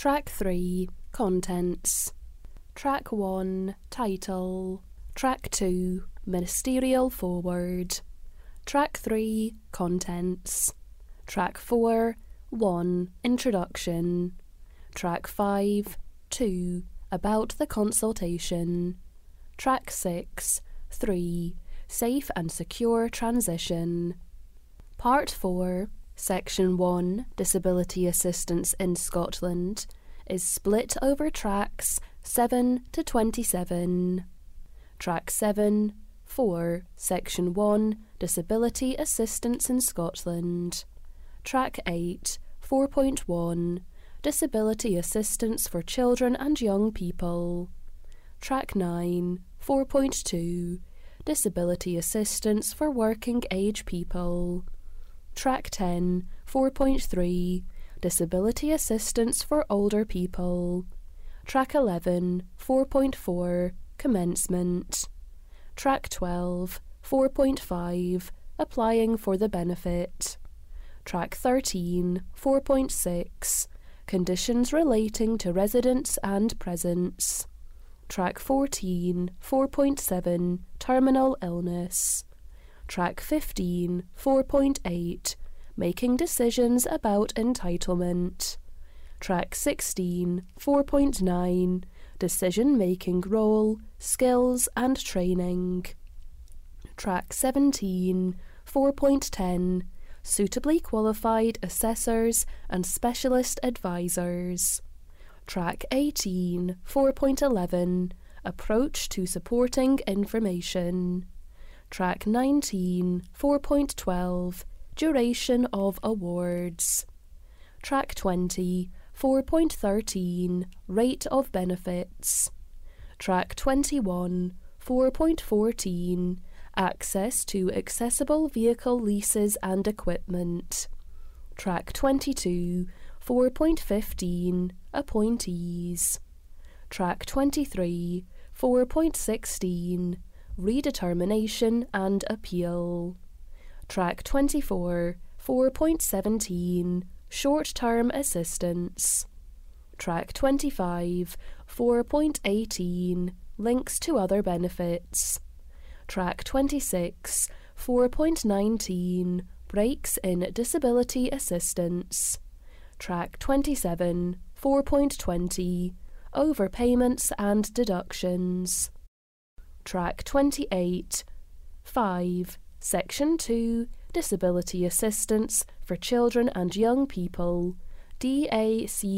Track 3 Contents. Track 1 Title. Track 2 Ministerial Foreword. Track 3 Contents. Track 4 1 Introduction. Track 5 2 About the consultation. Track 6 3 Safe and Secure Transition. Part 4 Section 1 Disability Assistance in Scotland is split over tracks 7 to 27. Track 7 4 Section 1 Disability Assistance in Scotland. Track 8 4.1 Disability Assistance for Children and Young People. Track 9 4.2 Disability Assistance for Working Age People. Track 10 4.3 Disability Assistance for Older People. Track 11 4.4 Commencement. Track 12 4.5 Applying for the Benefit. Track 13 4.6 Conditions relating to residence and presence. Track 14 4.7 Terminal illness. Track 15 4.8 Making decisions about entitlement. Track 16 4.9 Decision making role, skills and training. Track 17 4.10 Suitably qualified assessors and specialist advisors. Track 18 4.11 Approach to supporting information. Track 19 4.12 Duration of awards. Track 20 4.13 Rate of benefits. Track 21 4.14 Access to accessible vehicle leases and equipment. Track 22 4.15 Appointees. Track 23 4.16 Redetermination and Appeal. Track 24 4.17 Short term assistance. Track 25 4.18 Links to other benefits. Track 26 4.19 Breaks in disability assistance. Track 27 4.20 Overpayments and deductions. Track 28 5 Section 2 Disability Assistance for Children and Young People DACYP.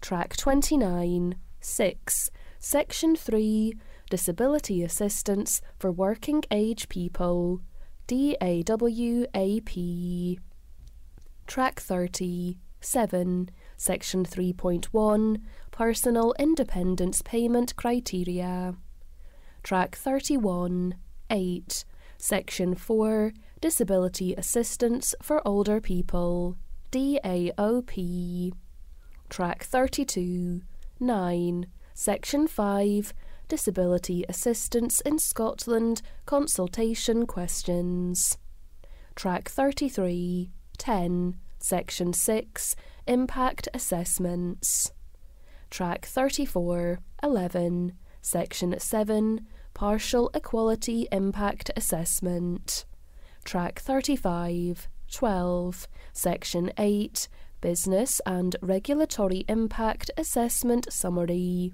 Track 29 6 Section 3 Disability Assistance for Working Age People DAWAP. Track 30 7 Section 3.1 Personal Independence Payment Criteria. Track 31 8 Section 4 Disability Assistance for Older People DAOP. Track 32 9 Section 5 Disability Assistance in Scotland Consultation Questions. Track 33 10 Section 6 Impact Assessments. Track 34 11 Section 7 Partial Equality Impact Assessment. Track 35 12 Section 8 Business and Regulatory Impact Assessment Summary.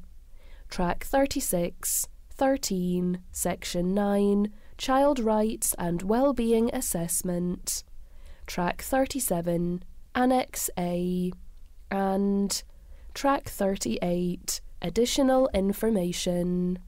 Track 36 13 Section 9 Child Rights and Wellbeing Assessment. Track 37 Annex A. And Track 38 Additional Information.